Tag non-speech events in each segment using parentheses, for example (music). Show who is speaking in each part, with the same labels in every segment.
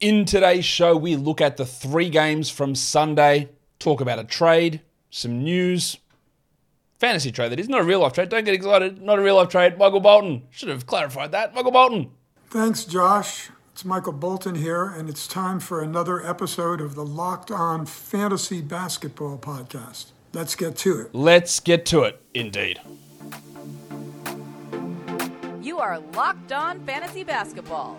Speaker 1: In today's show, we look at the three games from Sunday, talk about a trade, some news, fantasy trade that is not a real life trade. Don't get excited, not a real life trade. Michael Bolton should have clarified that. Michael Bolton.
Speaker 2: Thanks, Josh. It's Michael Bolton here, and it's time for another episode of the Locked On Fantasy Basketball Podcast. Let's get to it.
Speaker 1: Let's get to it, indeed.
Speaker 3: You are Locked On Fantasy Basketball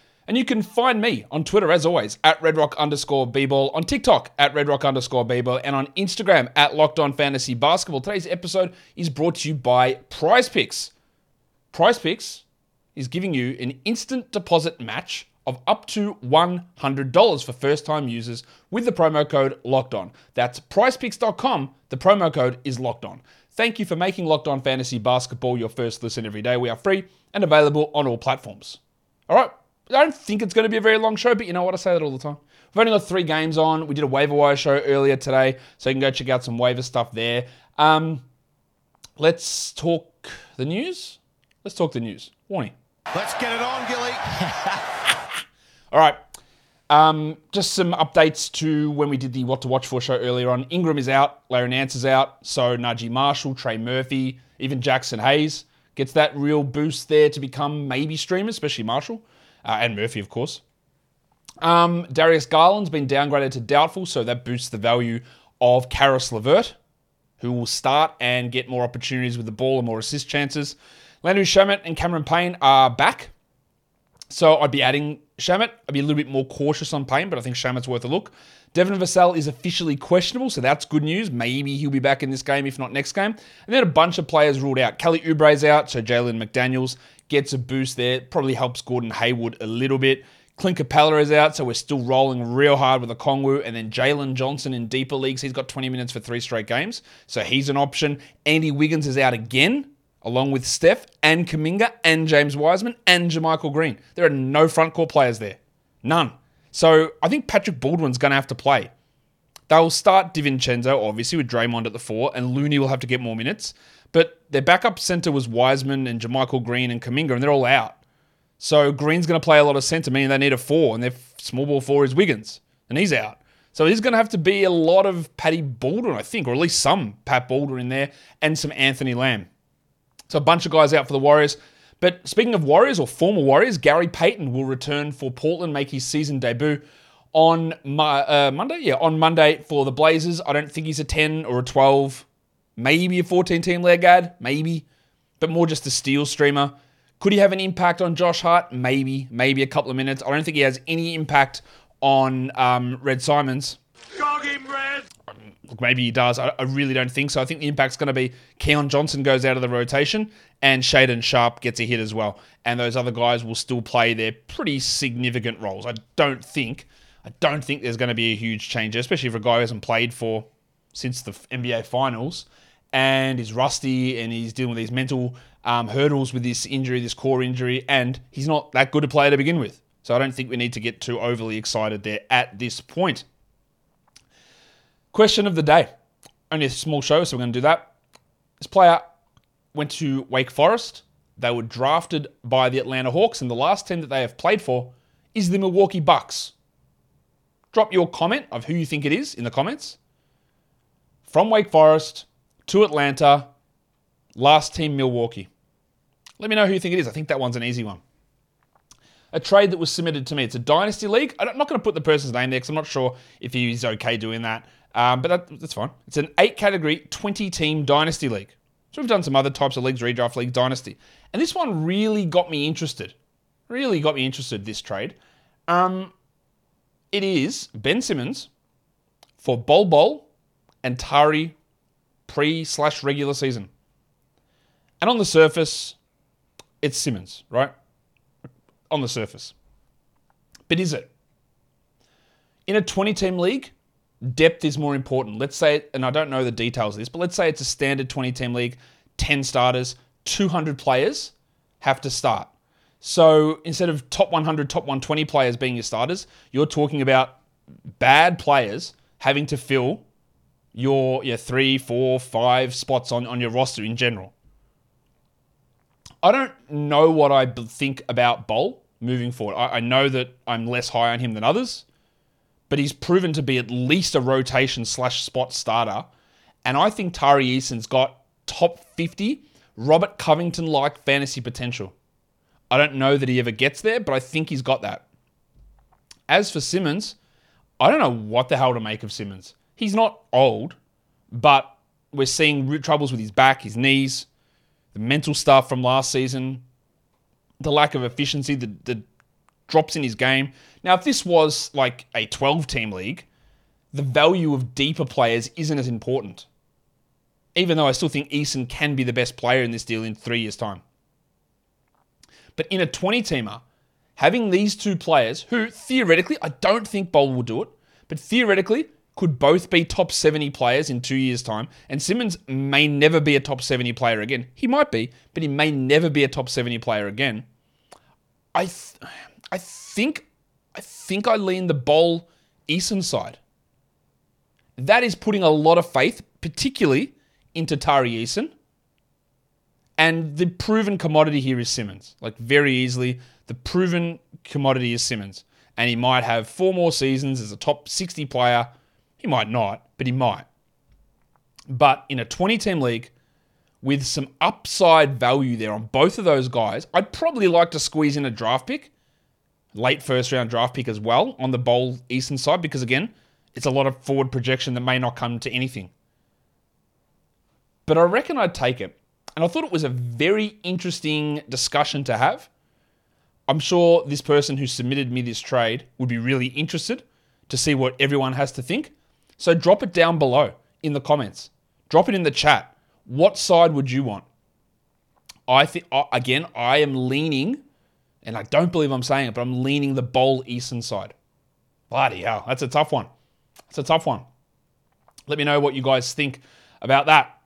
Speaker 1: And you can find me on Twitter, as always, at redrock underscore bball, on TikTok at redrock underscore bball, and on Instagram at locked on fantasy basketball. Today's episode is brought to you by Prize Picks. Prize Picks is giving you an instant deposit match of up to $100 for first time users with the promo code locked on. That's prizepicks.com. The promo code is locked on. Thank you for making Locked On Fantasy Basketball your first listen every day. We are free and available on all platforms. All right, I don't think it's going to be a very long show, but you know what? I say that all the time. We've only got three games on. We did a waiver wire show earlier today, so you can go check out some waiver stuff there. Um, let's talk the news. Let's talk the news. Warning.
Speaker 4: Let's get it on, Gilly. (laughs)
Speaker 1: all right. Um, just some updates to when we did the What to Watch For show earlier on. Ingram is out, Larry Nance is out, so Naji Marshall, Trey Murphy, even Jackson Hayes gets that real boost there to become maybe streamers, especially Marshall uh, and Murphy, of course. Um, Darius Garland's been downgraded to doubtful, so that boosts the value of Caris LeVert, who will start and get more opportunities with the ball and more assist chances. Landry Shamet and Cameron Payne are back. So I'd be adding Shamet. I'd be a little bit more cautious on Payne, but I think Shamet's worth a look. Devin Vassell is officially questionable, so that's good news. Maybe he'll be back in this game, if not next game. And then a bunch of players ruled out. Kelly Oubre's out, so Jalen McDaniels gets a boost there. Probably helps Gordon Hayward a little bit. Clint Capela is out, so we're still rolling real hard with the Okongwu. And then Jalen Johnson in deeper leagues, he's got 20 minutes for three straight games, so he's an option. Andy Wiggins is out again, along with Steph and Kuminga and James Wiseman and JaMychal Green. There are no front court players there. None. So I think Patrick Baldwin's going to have to play. They'll start DiVincenzo, obviously, with Draymond at the four, and Looney will have to get more minutes. But their backup center was Wiseman and JaMychal Green and Kuminga, and they're all out. So Green's going to play a lot of center, meaning they need a four, and their small ball four is Wiggins, and he's out. So he's going to have to be a lot of Patty Baldwin, I think, or at least some Pat Baldwin in there, and some Anthony Lamb. So a bunch of guys out for the Warriors. But speaking of Warriors or former Warriors, Gary Payton will return for Portland, make his season debut on uh, Monday. Yeah, on Monday for the Blazers. I don't think he's a 10 or a 12 maybe a 14 team leg ad, maybe, but more just a steal streamer. Could he have an impact on Josh Hart? Maybe, maybe a couple of minutes. I don't think he has any impact on um, Red Simons.
Speaker 4: Dog him, Red!
Speaker 1: Maybe he does. I, I, really don't think so. I think the impact's going to be Keon Johnson goes out of the rotation and Shaedon Sharpe gets a hit as well. And those other guys will still play their pretty significant roles. I don't think, I don't think there's going to be a huge change, especially for a guy who hasn't played for since the NBA Finals and he's rusty and he's dealing with these mental um, hurdles with this injury, this core injury, and he's not that good a player to begin with. So I don't think we need to get too overly excited there at this point. Question of the day. Only a small show, so we're going to do that. This player went to Wake Forest. They were drafted by the Atlanta Hawks, and the last team that they have played for is the Milwaukee Bucks. Drop your comment of who you think it is in the comments. From Wake Forest, to Atlanta, last team Milwaukee. Let me know who you think it is. I think that one's an easy one. A trade that was submitted to me. It's a dynasty league. I'm not going to put the person's name there because I'm not sure if he's okay doing that. Um, but that, that's fine. It's an eight category, 20 team dynasty league. So we've done some other types of leagues, redraft league, dynasty. And this one really got me interested. Really got me interested, this trade. Um, it is Ben Simmons for Bol Bol and Tari pre slash regular season. And on the surface, it's Simmons, right? On the surface. But is it? In a 20 team league, depth is more important. Let's say, and I don't know the details of this, but let's say it's a standard 20 team league, 10 starters, 200 players have to start. So instead of top 100, top 120 players being your starters, you're talking about bad players having to fill your, your three, four, five spots on, on your roster in general. I don't know what I think about Bol moving forward. I, I know that I'm less high on him than others, but he's proven to be at least a rotation slash spot starter. And I think Tari Eason's got top 50 Robert Covington like fantasy potential. I don't know that he ever gets there, but I think he's got that. As for Simmons, I don't know what the hell to make of Simmons. He's not old, but we're seeing troubles with his back, his knees, the mental stuff from last season, the lack of efficiency, the, the drops in his game. Now, if this was like a 12 team league, the value of deeper players isn't as important. Even though I still think Eason can be the best player in this deal in three years' time. But in a 20 teamer, having these two players, who theoretically, I don't think Bol will do it, but theoretically could both be top 70 players in two years' time, and Simmons may never be a top 70 player again. He might be, but he may never be a top 70 player again. I, th- I think, I think I lean the Bol Eason side. That is putting a lot of faith, particularly into Tari Eason. And the proven commodity here is Simmons. Like very easily, the proven commodity is Simmons. And he might have four more seasons as a top 60 player he might not, but he might. But in a 20 team league with some upside value there on both of those guys, I'd probably like to squeeze in a draft pick, late first round draft pick as well on the Bol Eason side, because again, it's a lot of forward projection that may not come to anything. But I reckon I'd take it. And I thought it was a very interesting discussion to have. I'm sure this person who submitted me this trade would be really interested to see what everyone has to think. So drop it down below in the comments. Drop it in the chat. What side would you want? I think again, I am leaning, and I don't believe I'm saying it, but I'm leaning the Bol Eason side. Bloody hell, that's a tough one. That's a tough one. Let me know what you guys think about that.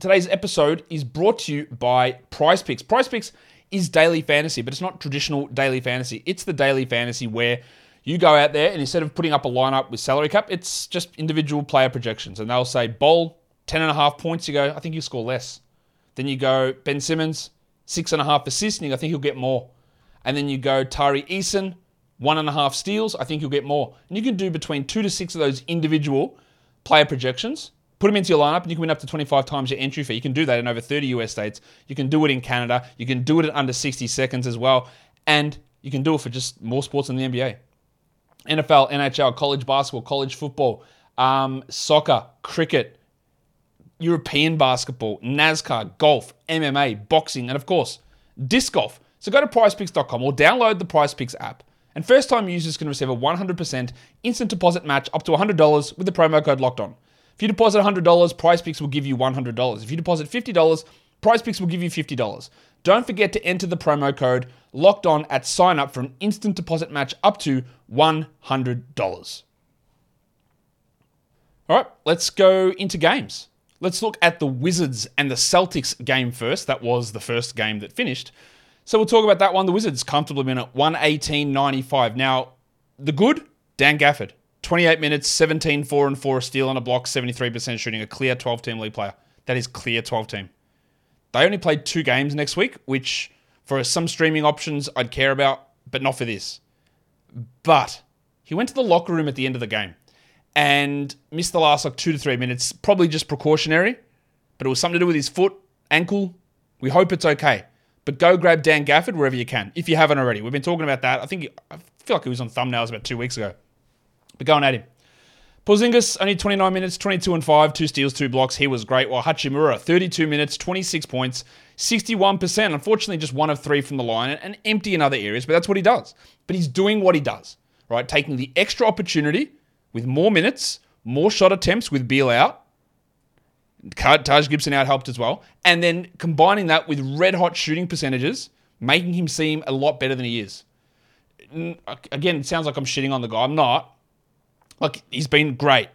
Speaker 1: Today's episode is brought to you by Prize Picks. Prize Picks is daily fantasy, but it's not traditional daily fantasy. It's the daily fantasy where you go out there and instead of putting up a lineup with salary cap, it's just individual player projections. And they'll say, Bol, 10.5 points. You go, I think you score less. Then you go, Ben Simmons, 6.5 assists. And you go, I think he'll get more. And then you go, Tari Eason, 1.5 steals. I think you'll get more. And you can do between two to six of those individual player projections. Put them into your lineup and you can win up to 25 times your entry fee. You can do that in over 30 US states. You can do it in Canada. You can do it in under 60 seconds as well. And you can do it for just more sports than the NBA. NFL, NHL, college basketball, college football, um, soccer, cricket, European basketball, NASCAR, golf, MMA, boxing, and of course, disc golf. So go to prizepicks.com or download the PrizePicks app. And first time users can receive a 100% instant deposit match up to $100 with the promo code locked on. If you deposit $100, PrizePicks will give you $100. If you deposit $50, PrizePicks will give you $50. Don't forget to enter the promo code locked on at sign up for an instant deposit match up to $100. All right, let's go into games. Let's look at the Wizards and the Celtics game first. That was the first game that finished. So we'll talk about that one. The Wizards comfortably win at 118.95. Now, the good, Dan Gafford. 28 minutes, 17, 4 and 4, a steal on a block, 73% shooting, a clear 12 team lead player. That is clear 12 team. They only played two games next week, which for some streaming options I'd care about, but not for this. But he went to the locker room at the end of the game and missed the last like two to three minutes, probably just precautionary, but it was something to do with his foot, ankle. We hope it's okay. But go grab Dan Gafford wherever you can, if you haven't already. We've been talking about that. I think I feel like it was on thumbnails about two weeks ago. But going at him. Porzingis, only 29 minutes, 22 and 5, two steals, two blocks. He was great. Rui Hachimura, 32 minutes, 26 points, 61%. Unfortunately, just one of three from the line and empty in other areas, but that's what he does. But he's doing what he does, right? Taking the extra opportunity with more minutes, more shot attempts with Beal out. Taj Gibson out helped as well. And then combining that with red hot shooting percentages, making him seem a lot better than he is. Again, it sounds like I'm shitting on the guy. I'm not. Like, he's been great.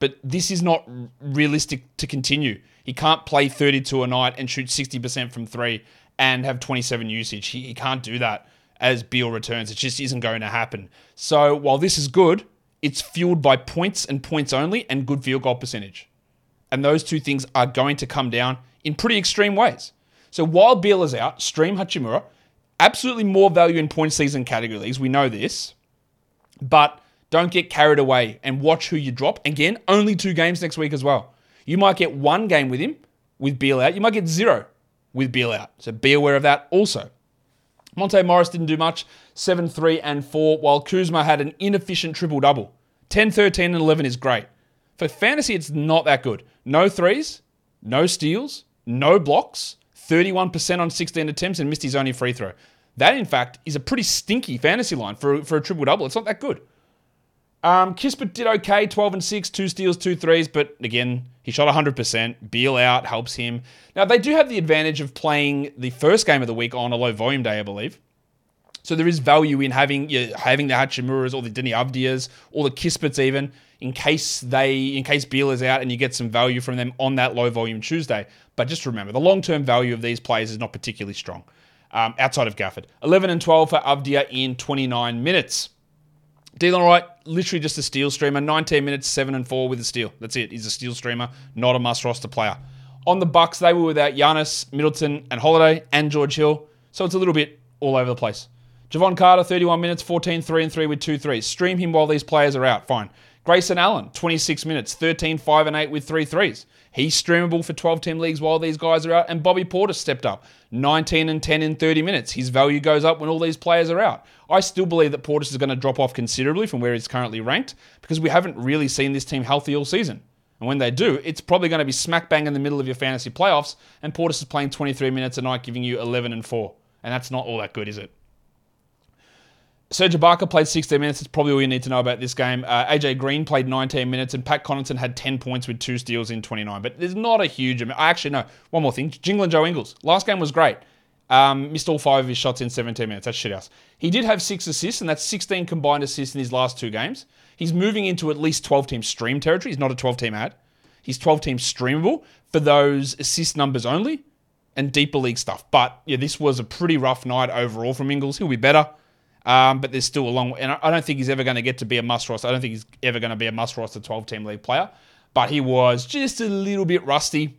Speaker 1: but this is not realistic to continue. He can't play 32 a night and shoot 60% from three and have 27 usage. He, he can't do that as Beal returns. It just isn't going to happen. So while this is good, it's fueled by points and points only and good field goal percentage. And those two things are going to come down in pretty extreme ways. So while Beal is out, stream Hachimura. Absolutely more value in point season category leagues. We know this. But don't get carried away and watch who you drop. Again, only two games next week as well. You might get one game with him with Beal out. You might get zero with Beal out. So be aware of that also. Monte Morris didn't do much, 7 3 and 4, while Kuzma had an inefficient triple double. 10 13 and 11 is great. For fantasy, it's not that good. No threes, no steals, no blocks, 31% on 16 attempts, and missed his only free throw. That, in fact, is a pretty stinky fantasy line for, for a triple double. It's not that good. Um, Kispert did okay, 12 and 6, two steals, two threes, but again, he shot 100%. Beal out helps him. Now, they do have the advantage of playing the first game of the week on a low volume day, I believe. So there is value in having you know, having the Hachimuras or the Deni Avdias or the Kisperts even in case they in case Beal is out and you get some value from them on that low volume Tuesday. But just remember the long term value of these players is not particularly strong um, outside of Gafford. 11 and 12 for Avdija in 29 minutes. Delon Wright, literally just a steal streamer. 19 minutes, 7 and 4 with a steal. That's it. He's a steal streamer, not a must roster player. On the Bucks, they were without Giannis, Middleton, and Holiday, and George Hill. So it's a little bit all over the place. Jevon Carter, 31 minutes, 14, 3 and 3 with two threes. Stream him while these players are out. Fine. Grayson Allen, 26 minutes, 13, 5 and 8 with three threes. He's streamable for 12 team leagues while these guys are out. And Bobby Portis stepped up, 19 and 10 in 30 minutes. His value goes up when all these players are out. I still believe that Portis is going to drop off considerably from where he's currently ranked because we haven't really seen this team healthy all season. And when they do, it's probably going to be smack bang in the middle of your fantasy playoffs. And Portis is playing 23 minutes a night, giving you 11 and 4. And that's not all that good, is it? Serge Ibaka played 16 minutes. That's probably all you need to know about this game. Uh, AJ Green played 19 minutes, and Pat Connaughton had 10 points with two steals in 29. But there's not a huge amount. Actually, no. One more thing. Jingling Joe Ingles. Last game was great. Um, missed all five of his shots in 17 minutes. That's shithouse. He did have six assists, and that's 16 combined assists in his last two games. He's moving into at least 12 team stream territory. He's not a 12 team ad. He's 12 team streamable for those assist numbers only and deeper league stuff. But yeah, this was a pretty rough night overall from Ingles. He'll be better. Um, but there's still a long way. And I don't think he's ever going to get to be a must roster. I don't think he's ever going to be a must roster 12 team league player. But he was just a little bit rusty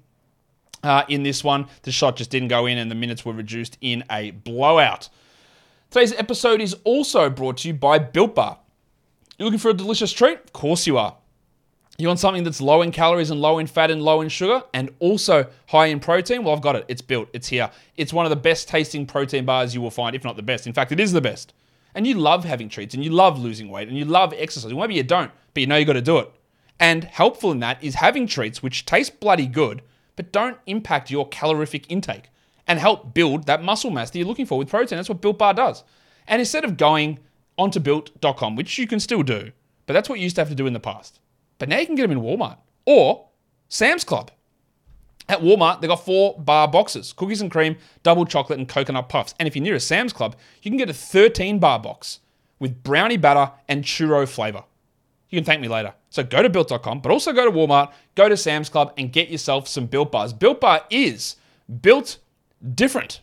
Speaker 1: uh, in this one. The shot just didn't go in, and the minutes were reduced in a blowout. Today's episode is also brought to you by Built Bar. You looking for a delicious treat? Of course you are. You want something that's low in calories and low in fat and low in sugar and also high in protein? Well, I've got it. It's built. It's here. It's one of the best tasting protein bars you will find, if not the best. In fact, it is the best. And you love having treats and you love losing weight and you love exercising. Maybe you don't, but you know you got to do it. And helpful in that is having treats which taste bloody good, but don't impact your calorific intake and help build that muscle mass that you're looking for with protein. That's what Built Bar does. And instead of going onto built.com, which you can still do, but that's what you used to have to do in the past. But now you can get them in Walmart or Sam's Club. At Walmart, they've got four bar boxes cookies and cream, double chocolate, and coconut puffs. And if you're near a Sam's Club, you can get a 13 bar box with brownie batter and churro flavor. You can thank me later. So go to built.com, but also go to Walmart, go to Sam's Club, and get yourself some built bars. Built bar is built different.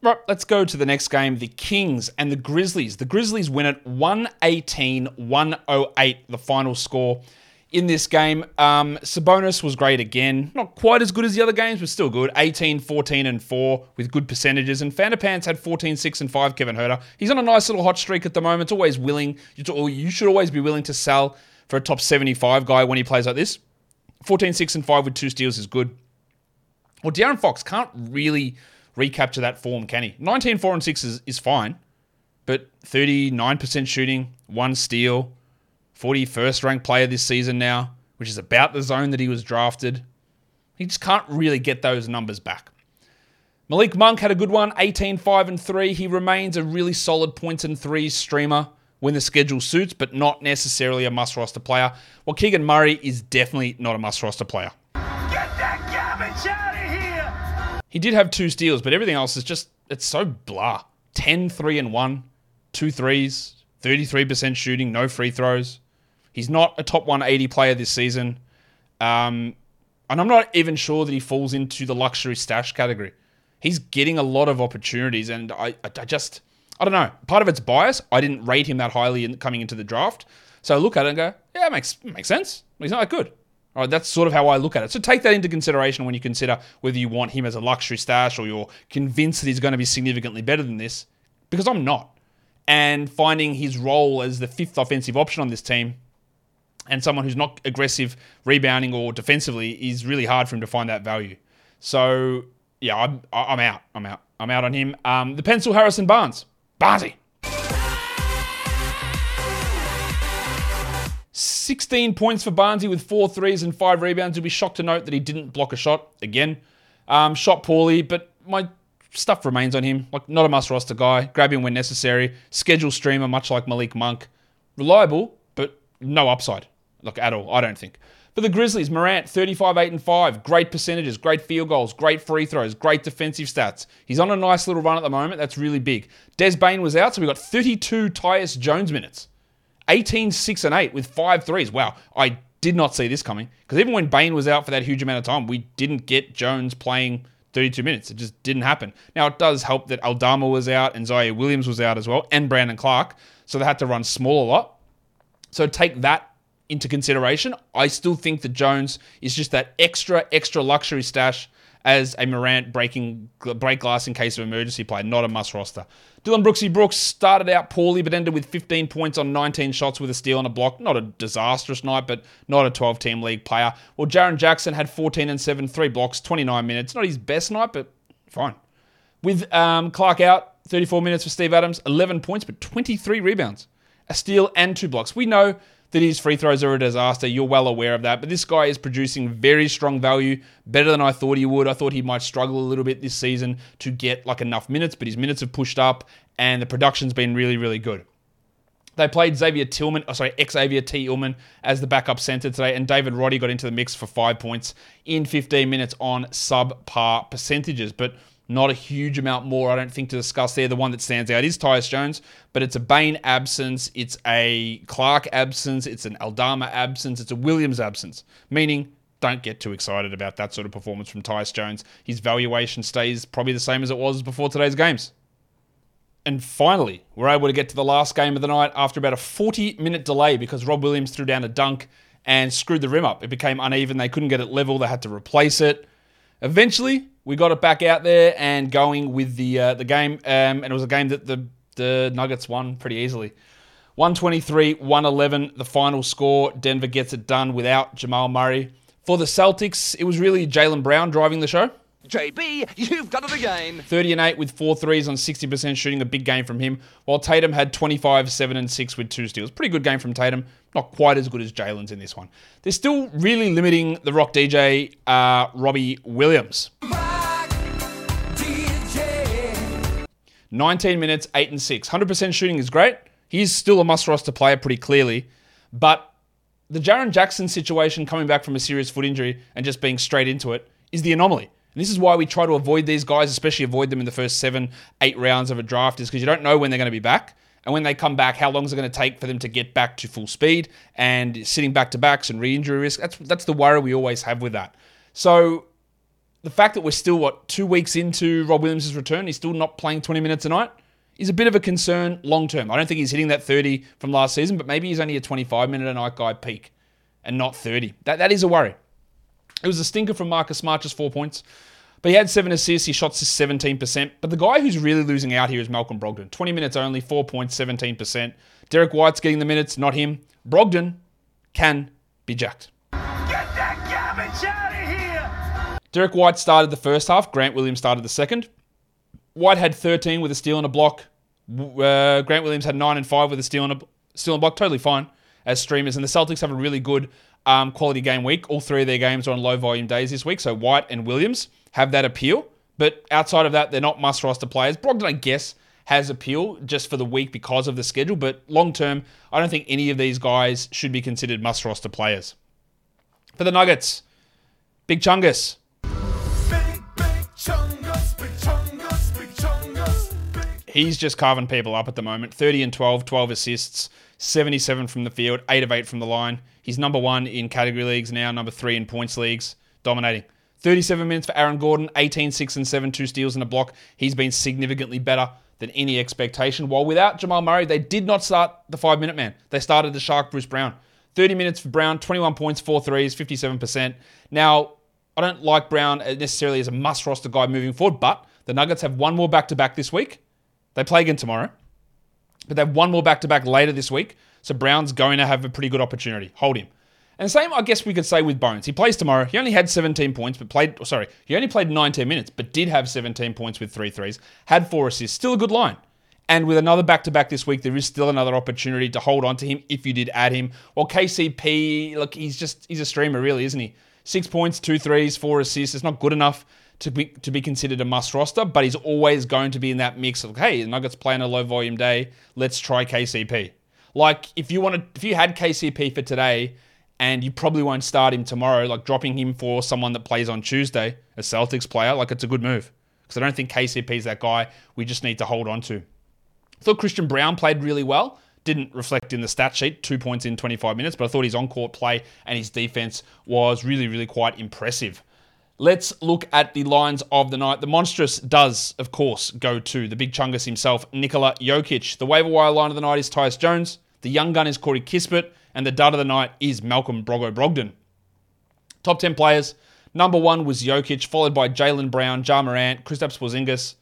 Speaker 1: Right, let's go to the next game the Kings and the Grizzlies. The Grizzlies win it 118 108, the final score in this game. Um, Sabonis was great again. Not quite as good as the other games, but still good. 18, 14, and 4 with good percentages. And Pants had 14, 6, and 5, Kevin Huerter. He's on a nice little hot streak at the moment. Always willing, you should always be willing to sell for a top 75 guy when he plays like this. 14, 6, and 5 with two steals is good. Well, De'Aaron Fox can't really recapture that form, can he? 19, 4, and 6 is, is fine, but 39% shooting, one steal, 41st ranked player this season now, which is about the zone that he was drafted. He just can't really get those numbers back. Malik Monk had a good one, 18, 5, and 3. He remains a really solid points and threes streamer when the schedule suits, but not necessarily a must roster player. Well, Keegan Murray is definitely not a must roster player.
Speaker 4: Get that garbage out of here!
Speaker 1: He did have two steals, but everything else is just, it's so blah. 10, 3, and 1, two threes, 33% shooting, no free throws. He's not a top 180 player this season. Um, and I'm not even sure that he falls into the luxury stash category. He's getting a lot of opportunities, and I, I just, I don't know. Part of it's bias. I didn't rate him that highly in, coming into the draft. So I look at it and go, yeah, it makes, makes sense. He's not that good. All right, that's sort of how I look at it. So take that into consideration when you consider whether you want him as a luxury stash or you're convinced that he's going to be significantly better than this, because I'm not. And finding his role as the fifth offensive option on this team and someone who's not aggressive rebounding or defensively is really hard for him to find that value. So yeah, I'm, I'm out. I'm out. I'm out on him. Um, the pencil Harrison Barnes. Barnesy. 16 points for Barnesy with four threes and five rebounds. You'll be shocked to note that he didn't block a shot again. Um, shot poorly, but my stuff remains on him. Like not a must roster guy. Grab him when necessary. Schedule streamer, much like Malik Monk. Reliable, but no upside. Like at all, I don't think. For the Grizzlies, Morant, 35, 8, and 5. Great percentages, great field goals, great free throws, great defensive stats. He's on a nice little run at the moment. That's really big. Des Bane was out, so we got 32 Tyus Jones minutes. 18, 6, and 8 with five threes. Wow, I did not see this coming. Because even when Bane was out for that huge amount of time, we didn't get Jones playing 32 minutes. It just didn't happen. Now, it does help that Aldama was out and Ziaire Williams was out as well, and Brandon Clarke. So they had to run small a lot. So take that into consideration. I still think that Jones is just that extra, extra luxury stash as a Morant breaking break glass in case of emergency play, not a must roster. Dillon Brooksy Brooks started out poorly, but ended with 15 points on 19 shots with a steal and a block. Not a disastrous night, but not a 12 team league player. Well, Jaren Jackson had 14 and 7, three blocks, 29 minutes. Not his best night, but fine. With um, Clarke out, 34 minutes for Steve Adams, 11 points, but 23 rebounds, a steal and two blocks. We know that his free throws are a disaster. You're well aware of that. But this guy is producing very strong value, better than I thought he would. I thought he might struggle a little bit this season to get like enough minutes, but his minutes have pushed up and the production's been really, really good. They played Xavier Tillman, oh, sorry, Xavier T. Tillman as the backup center today, and David Roddy got into the mix for five points in 15 minutes on subpar percentages. But not a huge amount more, I don't think, to discuss there. The one that stands out is Tyus Jones, but it's a Bane absence, it's a Clarke absence, it's an Aldama absence, it's a Williams absence, meaning don't get too excited about that sort of performance from Tyus Jones. His valuation stays probably the same as it was before today's games. And finally, we're able to get to the last game of the night after about a 40 minute delay because Rob Williams threw down a dunk and screwed the rim up. It became uneven. They couldn't get it level. They had to replace it. Eventually, we got it back out there and going with the uh, the game, um, and it was a game that the the Nuggets won pretty easily. 123 111, the final score. Denver gets it done without Jamal Murray. For the Celtics, it was really Jaylen Brown driving the show.
Speaker 5: JB, you've done it again.
Speaker 1: 30 and 8 with four threes on 60% shooting, a big game from him. While Tatum had 25, 7 and 6 with two steals. Pretty good game from Tatum. Not quite as good as Jalen's in this one. They're still really limiting the Rock DJ, uh, Robbie Williams. 19 minutes, 8 and 6. 100% shooting is great. He's still a must roster player pretty clearly. But the Jaren Jackson situation coming back from a serious foot injury and just being straight into it is the anomaly. And this is why we try to avoid these guys, especially avoid them in the first seven, eight rounds of a draft, is because you don't know when they're going to be back. And when they come back, how long is it going to take for them to get back to full speed and sitting back to backs and re injury risk? That's, that's the worry we always have with that. So the fact that we're still, what, two weeks into Rob Williams' return, he's still not playing 20 minutes a night, is a bit of a concern long term. I don't think he's hitting that 30 from last season, but maybe he's only a 25 minute a night guy peak and not 30. That, that is a worry. It was a stinker from Marcus Smart, just four points. But he had seven assists. He shot 17%. But the guy who's really losing out here is Malcolm Brogdon. 20 minutes only, four points, 17%. Derrick White's getting the minutes, not him. Brogdon can be jacked.
Speaker 4: Get that garbage out!
Speaker 1: Derrick White started the first half. Grant Williams started the second. White had 13 with a steal and a block. Uh, Grant Williams had 9 and 5 with a steal and a, steal and block. Totally fine as streamers. And the Celtics have a really good um, quality game week. All three of their games are on low volume days this week. So White and Williams have that appeal. But outside of that, they're not must roster players. Brogdon, I guess, has appeal just for the week because of the schedule. But long term, I don't think any of these guys should be considered must roster players. For the Nuggets, Big Chungus. He's just carving people up at the moment. 30 and 12, 12 assists, 77 from the field, 8 of 8 from the line. He's number one in category leagues now, number three in points leagues, dominating. 37 minutes for Aaron Gordon, 18, 6 and 7, two steals and a block. He's been significantly better than any expectation. While without Jamal Murray, they did not start the five minute man. They started the Shark Bruce Brown. 30 minutes for Brown, 21 points, 4 threes, 57%. Now, I don't like Brown uh, necessarily as a must roster guy moving forward, but the Nuggets have one more back to back this week. They play again tomorrow, but they have one more back to back later this week. So Brown's going to have a pretty good opportunity. Hold him. And same, I guess we could say with Bones. He plays tomorrow. He only had 17 points, but played, sorry, he only played 19 minutes, but did have 17 points with three threes, had four assists. Still a good line. And with another back to back this week, there is still another opportunity to hold on to him if you did add him. Well, KCP, look, he's just, he's a streamer, really, isn't he? Six points, two threes, four assists. It's not good enough to be to be considered a must roster, but he's always going to be in that mix of hey, the Nuggets playing a low volume day. Let's try KCP. Like if you wanted, if you had KCP for today, and you probably won't start him tomorrow, like dropping him for someone that plays on Tuesday, a Celtics player, like it's a good move because I don't think KCP is that guy we just need to hold on to. I thought Christian Braun played really well didn't reflect in the stat sheet, two points in 25 minutes, but I thought his on court play and his defense was really, really quite impressive. Let's look at the lines of the night. The monstrous does, of course, go to the big chungus himself, Nikola Jokic. The waiver wire line of the night is Tyus Jones. The young gun is Corey Kispert. And the dud of the night is Malcolm Brogo Brogdon. Top 10 players. Number one was Jokic, followed by Jaylen Brown, Ja Morant, Kristaps Porzingis,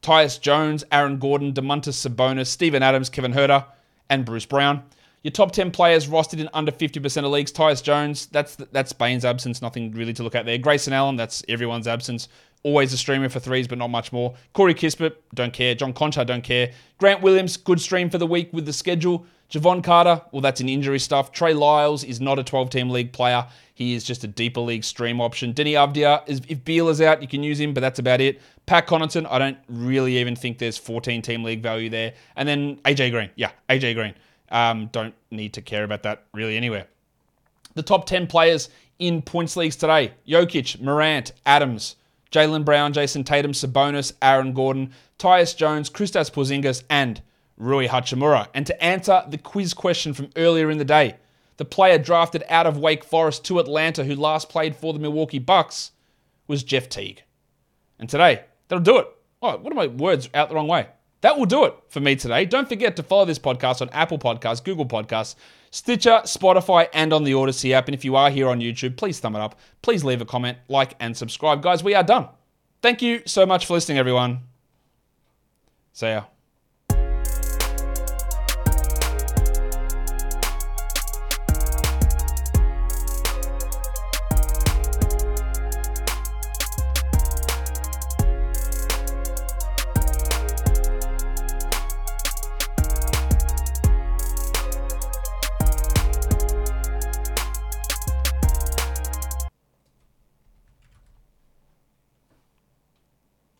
Speaker 1: Tyus Jones, Aaron Gordon, Domantas Sabonis, Steven Adams, Kevin Huerter, and Bruce Brown. Your top 10 players rostered in under 50% of leagues. Tyus Jones, that's that's Bane's absence. Nothing really to look at there. Grayson Allen, that's everyone's absence. Always a streamer for threes, but not much more. Corey Kispert, don't care. John Konchar, don't care. Grant Williams, good stream for the week with the schedule. Jevon Carter, well, that's an injury stuff. Trey Lyles is not a 12 team league player. He is just a deeper league stream option. Deni Avdija, if Beal is out, you can use him, but that's about it. Pat Connaughton, I don't really even think there's 14 team league value there. And then AJ Green. Yeah, AJ Green. Um, don't need to care about that really anywhere. The top 10 players in points leagues today Jokic, Morant, Adams, Jaylen Brown, Jayson Tatum, Sabonis, Aaron Gordon, Tyus Jones, Kristaps Porzingis, and Rui Hachimura. And to answer the quiz question from earlier in the day, the player drafted out of Wake Forest to Atlanta who last played for the Milwaukee Bucks was Jeff Teague. And today, that'll do it. Oh, what are my words out the wrong way? That will do it for me today. Don't forget to follow this podcast on Apple Podcasts, Google Podcasts, Stitcher, Spotify, and on the Audacy app. And if you are here on YouTube, please thumb it up. Please leave a comment, like, and subscribe. Guys, we are done. Thank you so much for listening, everyone. See ya.